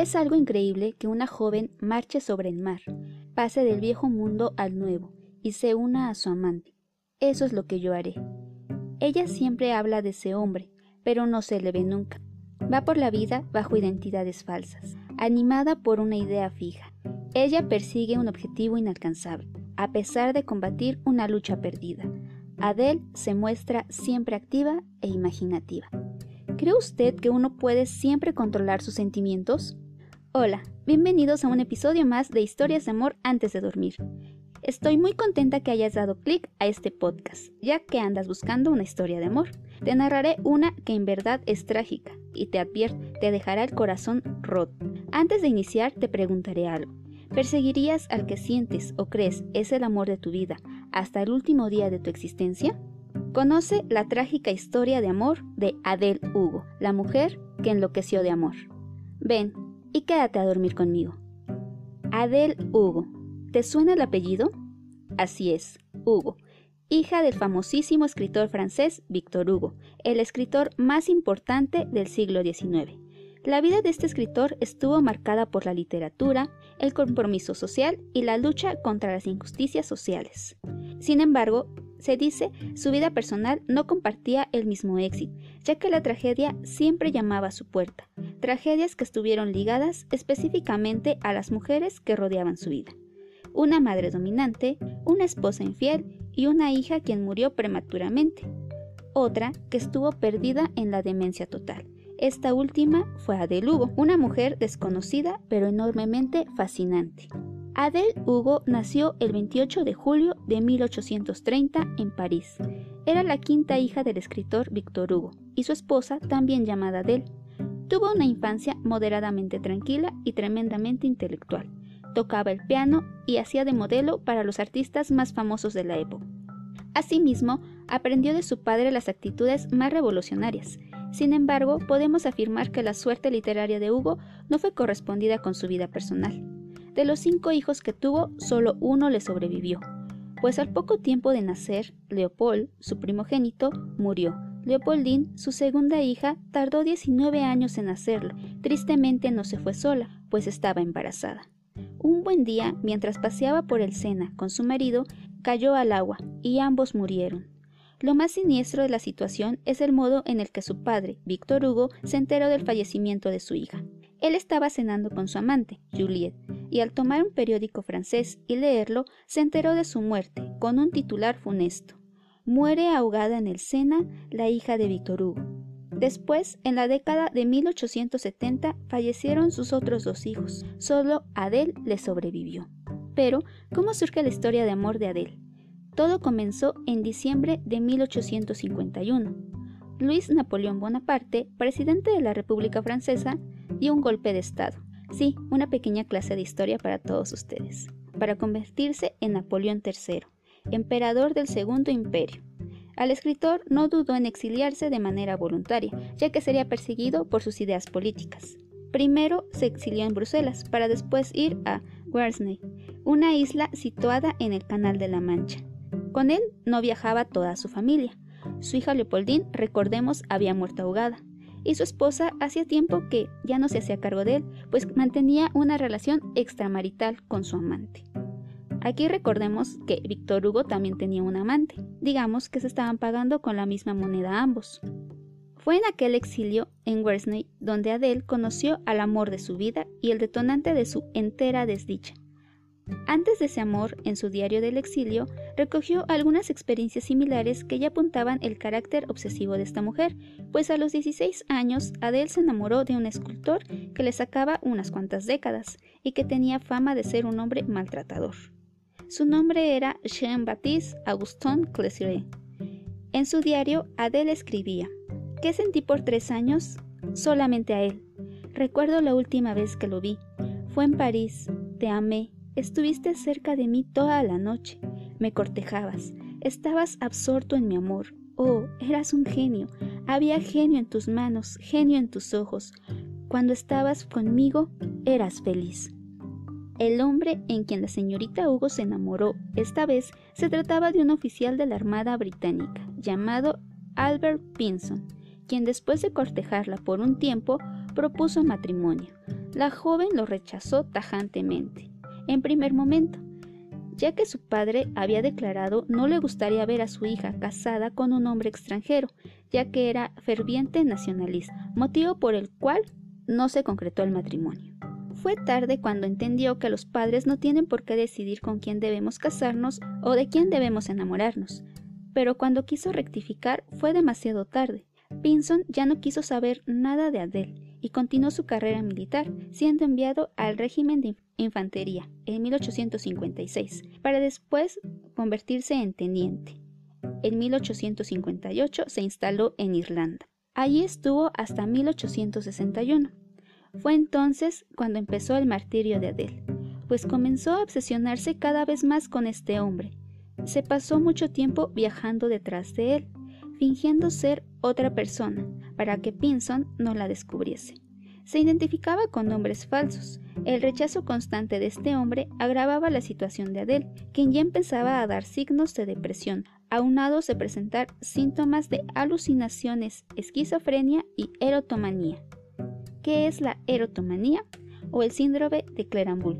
Es algo increíble que una joven marche sobre el mar, pase del viejo mundo al nuevo y se una a su amante. Eso es lo que yo haré. Ella siempre habla de ese hombre, pero no se le ve nunca. Va por la vida bajo identidades falsas, animada por una idea fija. Ella persigue un objetivo inalcanzable, a pesar de combatir una lucha perdida. Adele se muestra siempre activa e imaginativa. ¿Cree usted que uno puede siempre controlar sus sentimientos? Hola, bienvenidos a un episodio más de Historias de Amor antes de dormir. Estoy muy contenta que hayas dado clic a este podcast, ya que andas buscando una historia de amor. Te narraré una que en verdad es trágica y te advierto, te dejará el corazón roto. Antes de iniciar, te preguntaré algo. ¿Perseguirías al que sientes o crees es el amor de tu vida hasta el último día de tu existencia? Conoce la trágica historia de amor de Adele Hugo, la mujer que enloqueció de amor. Ven y quédate a dormir conmigo. Adele Hugo. ¿Te suena el apellido? Así es, Hugo, hija del famosísimo escritor francés Victor Hugo, el escritor más importante del siglo XIX. La vida de este escritor estuvo marcada por la literatura, el compromiso social y la lucha contra las injusticias sociales. Sin embargo, se dice, su vida personal no compartía el mismo éxito, ya que la tragedia siempre llamaba a su puerta, tragedias que estuvieron ligadas específicamente a las mujeres que rodeaban su vida. Una madre dominante, una esposa infiel y una hija quien murió prematuramente. Otra que estuvo perdida en la demencia total. Esta última fue Adele Hugo, una mujer desconocida pero enormemente fascinante. Adele Hugo nació el 28 de julio de 1830 en París. Era la quinta hija del escritor Victor Hugo y su esposa, también llamada Adele. Tuvo una infancia moderadamente tranquila y tremendamente intelectual. Tocaba el piano y hacía de modelo para los artistas más famosos de la época. Asimismo, aprendió de su padre las actitudes más revolucionarias. Sin embargo, podemos afirmar que la suerte literaria de Hugo no fue correspondida con su vida personal. De los cinco hijos que tuvo, solo uno le sobrevivió, pues al poco tiempo de nacer, Leopold, su primogénito, murió. Leopoldine, su segunda hija, tardó 19 años en nacerlo. Tristemente no se fue sola, pues estaba embarazada. Un buen día, mientras paseaba por el Sena con su marido, cayó al agua y ambos murieron. Lo más siniestro de la situación es el modo en el que su padre, Víctor Hugo, se enteró del fallecimiento de su hija. Él estaba cenando con su amante, Juliette, y al tomar un periódico francés y leerlo, se enteró de su muerte, con un titular funesto. Muere ahogada en el Sena la hija de Victor Hugo. Después, en la década de 1870, fallecieron sus otros dos hijos. Solo Adele le sobrevivió. Pero, ¿cómo surge la historia de amor de Adele? Todo comenzó en diciembre de 1851. Luis Napoleón Bonaparte, presidente de la República Francesa, dio un golpe de Estado. Sí, una pequeña clase de historia para todos ustedes, para convertirse en Napoleón III, emperador del Segundo Imperio. Al escritor no dudó en exiliarse de manera voluntaria, ya que sería perseguido por sus ideas políticas. Primero se exilió en Bruselas, para después ir a Guernsey, una isla situada en el Canal de la Mancha. Con él no viajaba toda su familia. Su hija Leopoldine, recordemos, había muerto ahogada y su esposa hacía tiempo que ya no se hacía cargo de él, pues mantenía una relación extramarital con su amante. Aquí recordemos que Víctor Hugo también tenía un amante, digamos que se estaban pagando con la misma moneda ambos. Fue en aquel exilio en Guernsey donde Adele conoció al amor de su vida y el detonante de su entera desdicha, antes de ese amor, en su diario del exilio, recogió algunas experiencias similares que ya apuntaban el carácter obsesivo de esta mujer, pues a los 16 años Adele se enamoró de un escultor que le sacaba unas cuantas décadas y que tenía fama de ser un hombre maltratador. Su nombre era Jean-Baptiste Augustin Clésiré. En su diario, Adele escribía: ¿Qué sentí por tres años? Solamente a él. Recuerdo la última vez que lo vi. Fue en París. Te amé Estuviste cerca de mí toda la noche, me cortejabas, estabas absorto en mi amor. Oh, eras un genio, había genio en tus manos, genio en tus ojos. Cuando estabas conmigo, eras feliz. El hombre en quien la señorita Hugo se enamoró, esta vez se trataba de un oficial de la Armada Británica, llamado Albert Pinson, quien después de cortejarla por un tiempo propuso matrimonio. La joven lo rechazó tajantemente, en primer momento, ya que su padre había declarado no le gustaría ver a su hija casada con un hombre extranjero, ya que era ferviente nacionalista, motivo por el cual no se concretó el matrimonio. Fue tarde cuando entendió que los padres no tienen por qué decidir con quién debemos casarnos o de quién debemos enamorarnos, pero cuando quiso rectificar fue demasiado tarde. Pinson ya no quiso saber nada de Adele y continuó su carrera militar, siendo enviado al régimen de infantería en 1856, para después convertirse en teniente. En 1858 se instaló en Irlanda. Allí estuvo hasta 1861. Fue entonces cuando empezó el martirio de Adele, pues comenzó a obsesionarse cada vez más con este hombre. Se pasó mucho tiempo viajando detrás de él, fingiendo ser otra persona, para que Pinson no la descubriese. Se identificaba con nombres falsos. El rechazo constante de este hombre agravaba la situación de Adele, quien ya empezaba a dar signos de depresión, aunados de presentar síntomas de alucinaciones, esquizofrenia y erotomanía. ¿Qué es la erotomanía o el síndrome de Clerambault?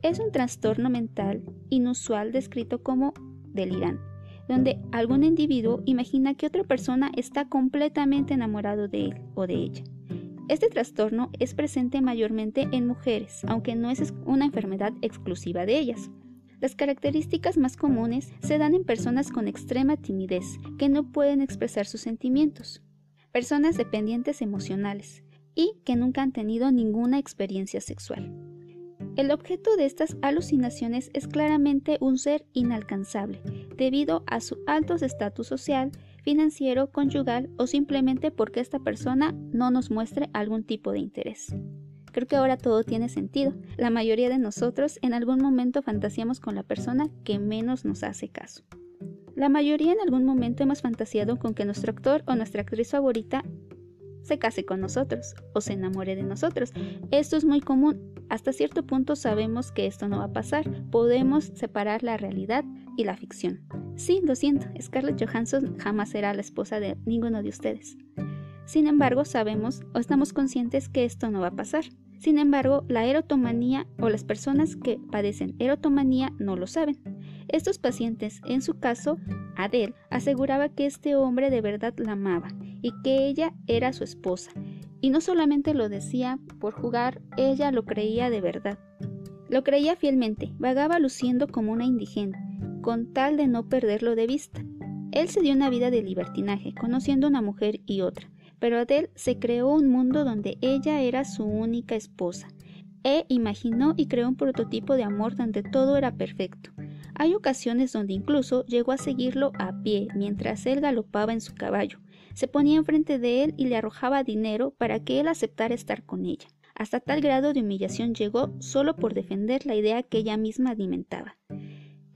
Es un trastorno mental inusual descrito como delirante, donde algún individuo imagina que otra persona está completamente enamorado de él o de ella. Este trastorno es presente mayormente en mujeres, aunque no es una enfermedad exclusiva de ellas. Las características más comunes se dan en personas con extrema timidez, que no pueden expresar sus sentimientos, personas dependientes emocionales, y que nunca han tenido ninguna experiencia sexual. El objeto de estas alucinaciones es claramente un ser inalcanzable, debido a su alto estatus social, financiero, conyugal o simplemente porque esta persona no nos muestre algún tipo de interés. Creo que ahora todo tiene sentido. La mayoría de nosotros en algún momento fantaseamos con la persona que menos nos hace caso. La mayoría en algún momento hemos fantaseado con que nuestro actor o nuestra actriz favorita se case con nosotros o se enamore de nosotros. Esto es muy común. Hasta cierto punto sabemos que esto no va a pasar. Podemos separar la realidad y la ficción. Sí, lo siento, Scarlett Johansson jamás será la esposa de ninguno de ustedes. Sin embargo, sabemos o estamos conscientes que esto no va a pasar. Sin embargo, la erotomanía o las personas que padecen erotomanía no lo saben. Estos pacientes, en su caso, Adele, aseguraba que este hombre de verdad la amaba y que ella era su esposa. Y no solamente lo decía por jugar, ella lo creía de verdad. Lo creía fielmente, vagaba luciendo como una indigente, con tal de no perderlo de vista. Él se dio una vida de libertinaje, conociendo una mujer y otra, pero Adele se creó un mundo donde ella era su única esposa, e imaginó y creó un prototipo de amor donde todo era perfecto. Hay ocasiones donde incluso llegó a seguirlo a pie mientras él galopaba en su caballo. Se ponía enfrente de él y le arrojaba dinero para que él aceptara estar con ella. Hasta tal grado de humillación llegó solo por defender la idea que ella misma alimentaba.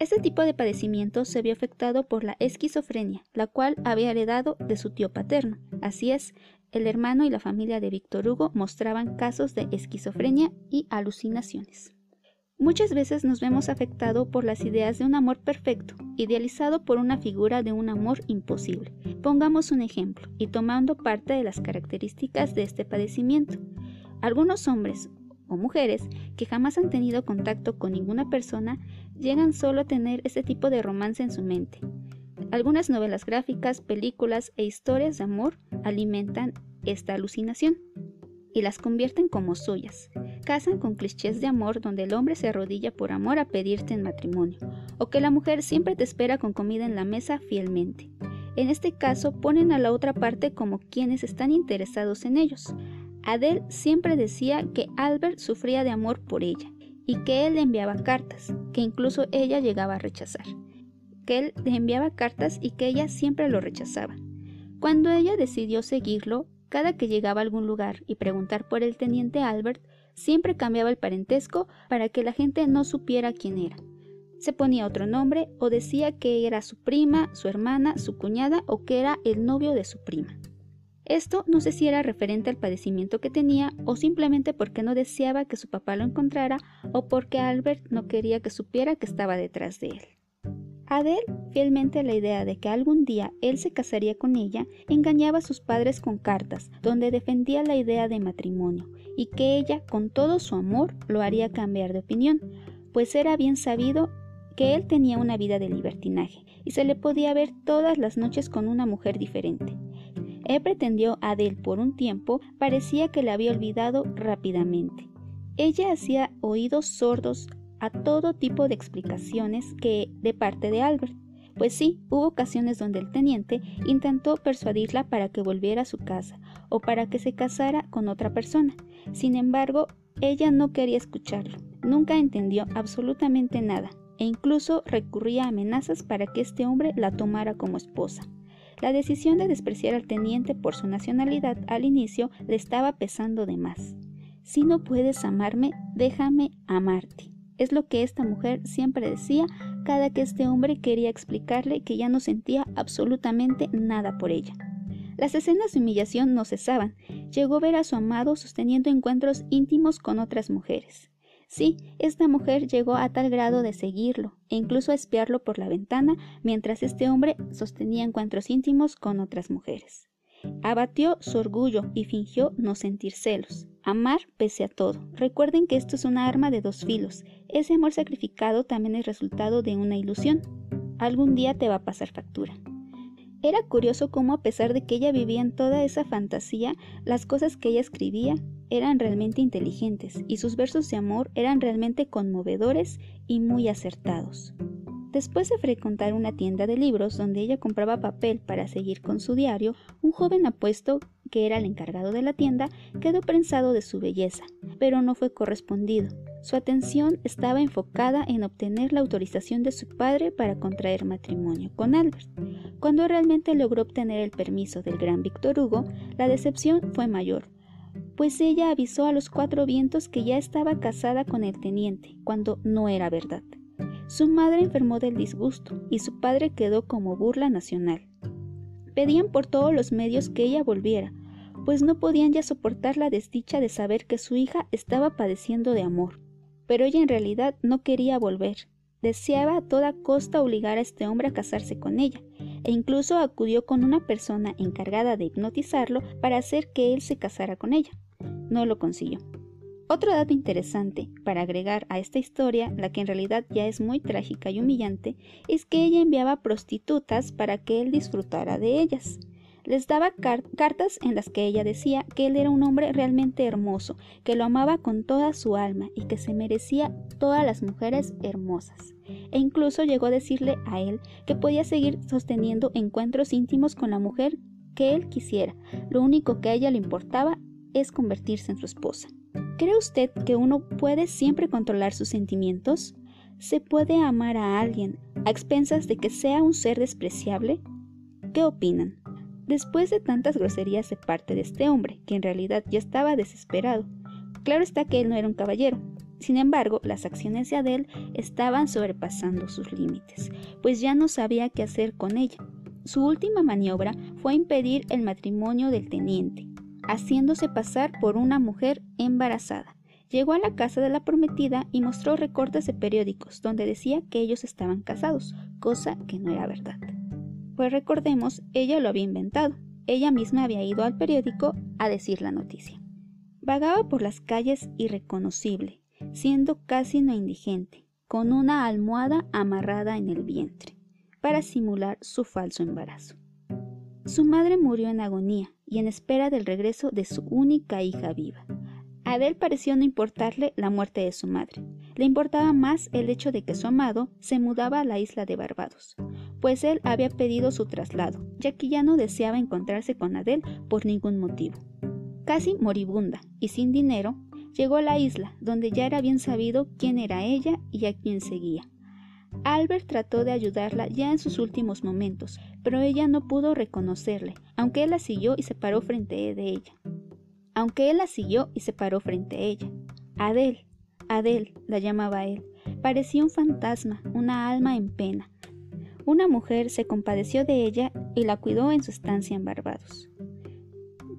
Este tipo de padecimiento se vio afectado por la esquizofrenia, la cual había heredado de su tío paterno. Así es, el hermano y la familia de Víctor Hugo mostraban casos de esquizofrenia y alucinaciones. Muchas veces nos vemos afectados por las ideas de un amor perfecto, idealizado por una figura de un amor imposible. Pongamos un ejemplo, y tomando parte de las características de este padecimiento. Algunos hombres o mujeres que jamás han tenido contacto con ninguna persona llegan solo a tener este tipo de romance en su mente. Algunas novelas gráficas, películas e historias de amor alimentan esta alucinación y las convierten como suyas. Casan con clichés de amor donde el hombre se arrodilla por amor a pedirte en matrimonio, o que la mujer siempre te espera con comida en la mesa fielmente. En este caso ponen a la otra parte como quienes están interesados en ellos. Adele siempre decía que Albert sufría de amor por ella y que él le enviaba cartas, que incluso ella llegaba a rechazar. Que él le enviaba cartas y que ella siempre lo rechazaba. Cuando ella decidió seguirlo, cada que llegaba a algún lugar y preguntar por el teniente Albert, siempre cambiaba el parentesco para que la gente no supiera quién era. Se ponía otro nombre o decía que era su prima, su hermana, su cuñada o que era el novio de su prima. Esto no sé si era referente al padecimiento que tenía o simplemente porque no deseaba que su papá lo encontrara o porque Albert no quería que supiera que estaba detrás de él. Adele, fielmente a la idea de que algún día él se casaría con ella, engañaba a sus padres con cartas donde defendía la idea de matrimonio y que ella, con todo su amor, lo haría cambiar de opinión, pues era bien sabido que él tenía una vida de libertinaje y se le podía ver todas las noches con una mujer diferente. Él pretendió a Adele por un tiempo, parecía que la había olvidado rápidamente. Ella hacía oídos sordos a todo tipo de explicaciones que de parte de Albert. Pues sí, hubo ocasiones donde el teniente intentó persuadirla para que volviera a su casa o para que se casara con otra persona. Sin embargo, ella no quería escucharlo. Nunca entendió absolutamente nada e incluso recurría a amenazas para que este hombre la tomara como esposa. La decisión de despreciar al teniente por su nacionalidad al inicio le estaba pesando de más. Si no puedes amarme, déjame amarte. Es lo que esta mujer siempre decía cada que este hombre quería explicarle que ya no sentía absolutamente nada por ella. Las escenas de humillación no cesaban. Llegó a ver a su amado sosteniendo encuentros íntimos con otras mujeres. Sí, esta mujer llegó a tal grado de seguirlo e incluso espiarlo por la ventana mientras este hombre sostenía encuentros íntimos con otras mujeres. Abatió su orgullo y fingió no sentir celos. Amar pese a todo. Recuerden que esto es una arma de dos filos. Ese amor sacrificado también es resultado de una ilusión. Algún día te va a pasar factura. Era curioso cómo a pesar de que ella vivía en toda esa fantasía, las cosas que ella escribía eran realmente inteligentes y sus versos de amor eran realmente conmovedores y muy acertados. Después de frecuentar una tienda de libros donde ella compraba papel para seguir con su diario, un joven apuesto, que era el encargado de la tienda, quedó prensado de su belleza, pero no fue correspondido. Su atención estaba enfocada en obtener la autorización de su padre para contraer matrimonio con Albert. Cuando realmente logró obtener el permiso del gran Víctor Hugo, la decepción fue mayor, pues ella avisó a los cuatro vientos que ya estaba casada con el teniente, cuando no era verdad. Su madre enfermó del disgusto y su padre quedó como burla nacional. Pedían por todos los medios que ella volviera, pues no podían ya soportar la desdicha de saber que su hija estaba padeciendo de amor. Pero ella en realidad no quería volver. Deseaba a toda costa obligar a este hombre a casarse con ella, e incluso acudió con una persona encargada de hipnotizarlo para hacer que él se casara con ella. No lo consiguió. Otro dato interesante para agregar a esta historia, la que en realidad ya es muy trágica y humillante, es que ella enviaba prostitutas para que él disfrutara de ellas. Les daba cartas en las que ella decía que él era un hombre realmente hermoso, que lo amaba con toda su alma y que se merecía todas las mujeres hermosas. E incluso llegó a decirle a él que podía seguir sosteniendo encuentros íntimos con la mujer que él quisiera. Lo único que a ella le importaba es convertirse en su esposa. ¿Cree usted que uno puede siempre controlar sus sentimientos? ¿Se puede amar a alguien a expensas de que sea un ser despreciable? ¿Qué opinan? Después de tantas groserías de parte de este hombre, que en realidad ya estaba desesperado, claro está que él no era un caballero. Sin embargo, las acciones de Adele estaban sobrepasando sus límites, pues ya no sabía qué hacer con ella. Su última maniobra fue impedir el matrimonio del teniente, haciéndose pasar por una mujer embarazada. Llegó a la casa de la prometida y mostró recortes de periódicos donde decía que ellos estaban casados, cosa que no era verdad. Pues recordemos, ella lo había inventado. Ella misma había ido al periódico a decir la noticia. Vagaba por las calles irreconocible, siendo casi no indigente, con una almohada amarrada en el vientre, para simular su falso embarazo. Su madre murió en agonía y en espera del regreso de su única hija viva. A Adele pareció no importarle la muerte de su madre. Le importaba más el hecho de que su amado se mudaba a la isla de Barbados, pues él había pedido su traslado, ya que ya no deseaba encontrarse con Adele por ningún motivo. Casi moribunda y sin dinero, llegó a la isla, donde ya era bien sabido quién era ella y a quién seguía. Albert trató de ayudarla ya en sus últimos momentos, pero ella no pudo reconocerle, aunque él la siguió y se paró frente de ella. Aunque él la siguió y se paró frente a ella. Adele, Adele, la llamaba él. Parecía un fantasma, una alma en pena. Una mujer se compadeció de ella y la cuidó en su estancia en Barbados.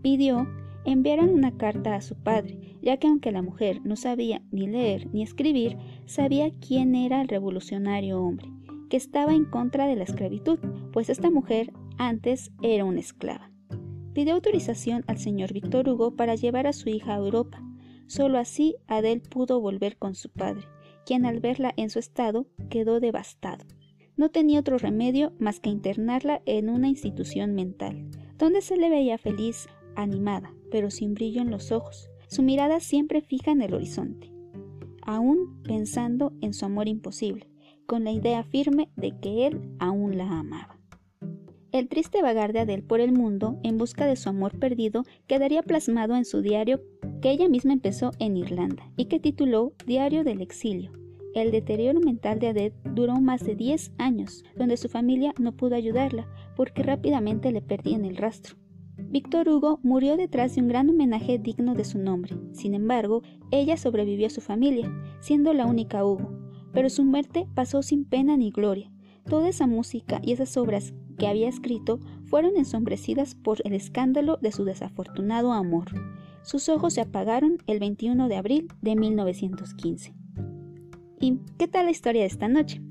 Pidió enviaran una carta a su padre, ya que aunque la mujer no sabía ni leer ni escribir, sabía quién era el revolucionario hombre, que estaba en contra de la esclavitud, pues esta mujer antes era una esclava. Pidió autorización al señor Víctor Hugo para llevar a su hija a Europa. Solo así Adele pudo volver con su padre, quien al verla en su estado quedó devastado. No tenía otro remedio más que internarla en una institución mental, donde se le veía feliz, animada, pero sin brillo en los ojos, su mirada siempre fija en el horizonte, aún pensando en su amor imposible, con la idea firme de que él aún la amaba. El triste vagar de Adele por el mundo en busca de su amor perdido quedaría plasmado en su diario que ella misma empezó en Irlanda y que tituló Diario del Exilio. El deterioro mental de Adele duró más de 10 años, donde su familia no pudo ayudarla porque rápidamente le perdían el rastro. Víctor Hugo murió detrás de un gran homenaje digno de su nombre. Sin embargo, ella sobrevivió a su familia, siendo la única Hugo. Pero su muerte pasó sin pena ni gloria. Toda esa música y esas obras que había escrito fueron ensombrecidas por el escándalo de su desafortunado amor. Sus ojos se apagaron el 21 de abril de 1915. ¿Y qué tal la historia de esta noche?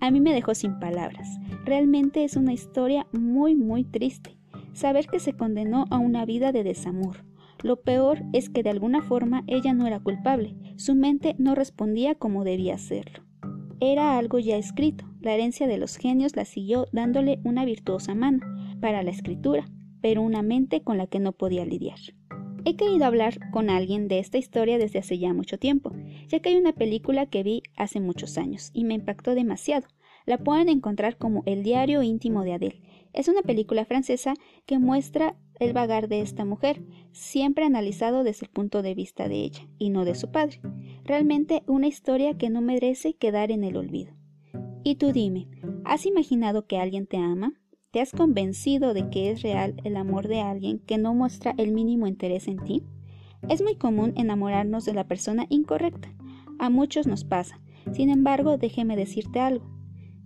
A mí me dejó sin palabras. Realmente es una historia muy muy triste. Saber que se condenó a una vida de desamor. Lo peor es que de alguna forma ella no era culpable, su mente no respondía como debía hacerlo. Era algo ya escrito, la herencia de los genios la siguió dándole una virtuosa mano para la escritura, pero una mente con la que no podía lidiar. He querido hablar con alguien de esta historia desde hace ya mucho tiempo, ya que hay una película que vi hace muchos años y me impactó demasiado. La pueden encontrar como El diario íntimo de Adele. Es una película francesa que muestra el vagar de esta mujer, siempre analizado desde el punto de vista de ella y no de su padre. Realmente una historia que no merece quedar en el olvido. Y tú dime, ¿has imaginado que alguien te ama? ¿Te has convencido de que es real el amor de alguien que no muestra el mínimo interés en ti? Es muy común enamorarnos de la persona incorrecta. A muchos nos pasa. Sin embargo, déjeme decirte algo.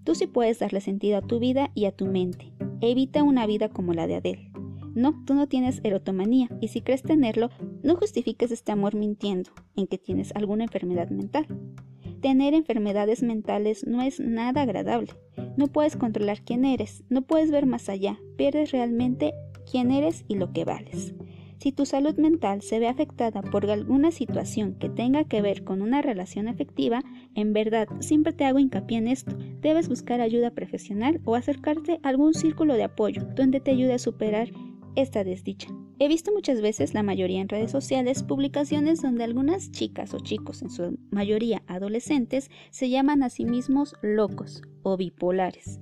Tú sí puedes darle sentido a tu vida y a tu mente. Evita una vida como la de Adele. No, tú no tienes erotomanía y si crees tenerlo, no justifiques este amor mintiendo en que tienes alguna enfermedad mental. Tener enfermedades mentales no es nada agradable. No puedes controlar quién eres, no puedes ver más allá, pierdes realmente quién eres y lo que vales. Si tu salud mental se ve afectada por alguna situación que tenga que ver con una relación afectiva, en verdad siempre te hago hincapié en esto. Debes buscar ayuda profesional o acercarte a algún círculo de apoyo donde te ayude a superar esta desdicha. He visto muchas veces, la mayoría en redes sociales, publicaciones donde algunas chicas o chicos, en su mayoría adolescentes, se llaman a sí mismos locos o bipolares.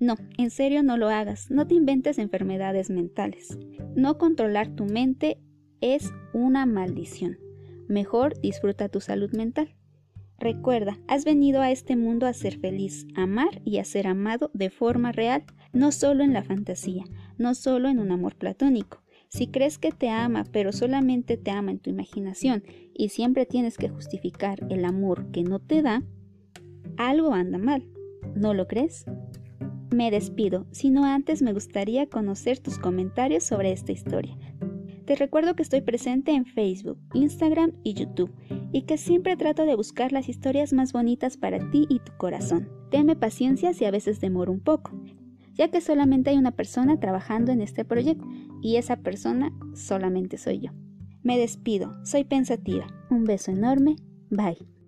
No, en serio no lo hagas, no te inventes enfermedades mentales. No controlar tu mente es una maldición. Mejor disfruta tu salud mental. Recuerda, has venido a este mundo a ser feliz, amar y a ser amado de forma real, no solo en la fantasía, no solo en un amor platónico. Si crees que te ama, pero solamente te ama en tu imaginación y siempre tienes que justificar el amor que no te da, algo anda mal. ¿No lo crees? Me despido, sino antes me gustaría conocer tus comentarios sobre esta historia. Te recuerdo que estoy presente en Facebook, Instagram y YouTube y que siempre trato de buscar las historias más bonitas para ti y tu corazón. Tenme paciencia si a veces demoro un poco, ya que solamente hay una persona trabajando en este proyecto y esa persona solamente soy yo. Me despido, soy pensativa. Un beso enorme, bye.